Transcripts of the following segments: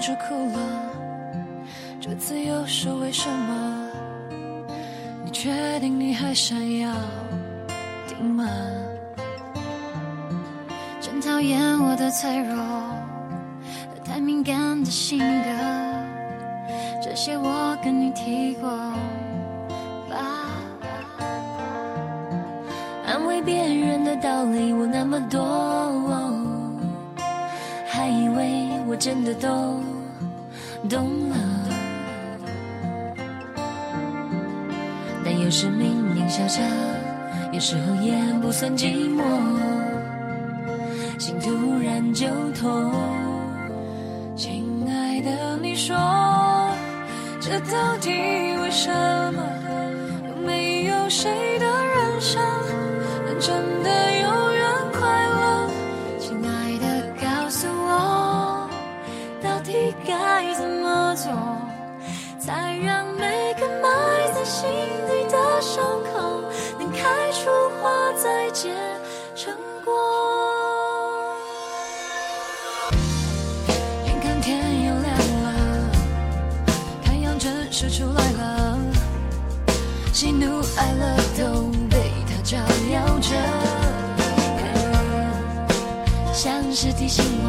住哭了，这次又是为什么？你确定你还想要听吗？真讨厌我的脆弱太敏感的性格，这些我跟你提过吧。安慰别人的道理我那么多，还以为我真的懂懂了。但有时明明笑着，有时候也不算寂寞，心突然就痛。亲爱的，你说这到底为什么？有没有谁的人生能真的永才让每个埋在心底的伤口能开出花，再结成果？眼看天又亮了，太阳真是出来了，喜怒哀乐都被它照耀着，像是提醒我，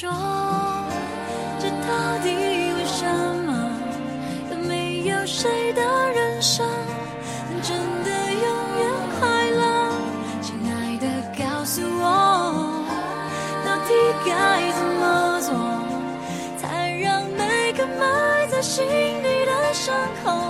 说这到底为什么？有没有谁的人生能真的永远快乐？亲爱的，告诉我，到底该怎么做，才让每个埋在心底的伤口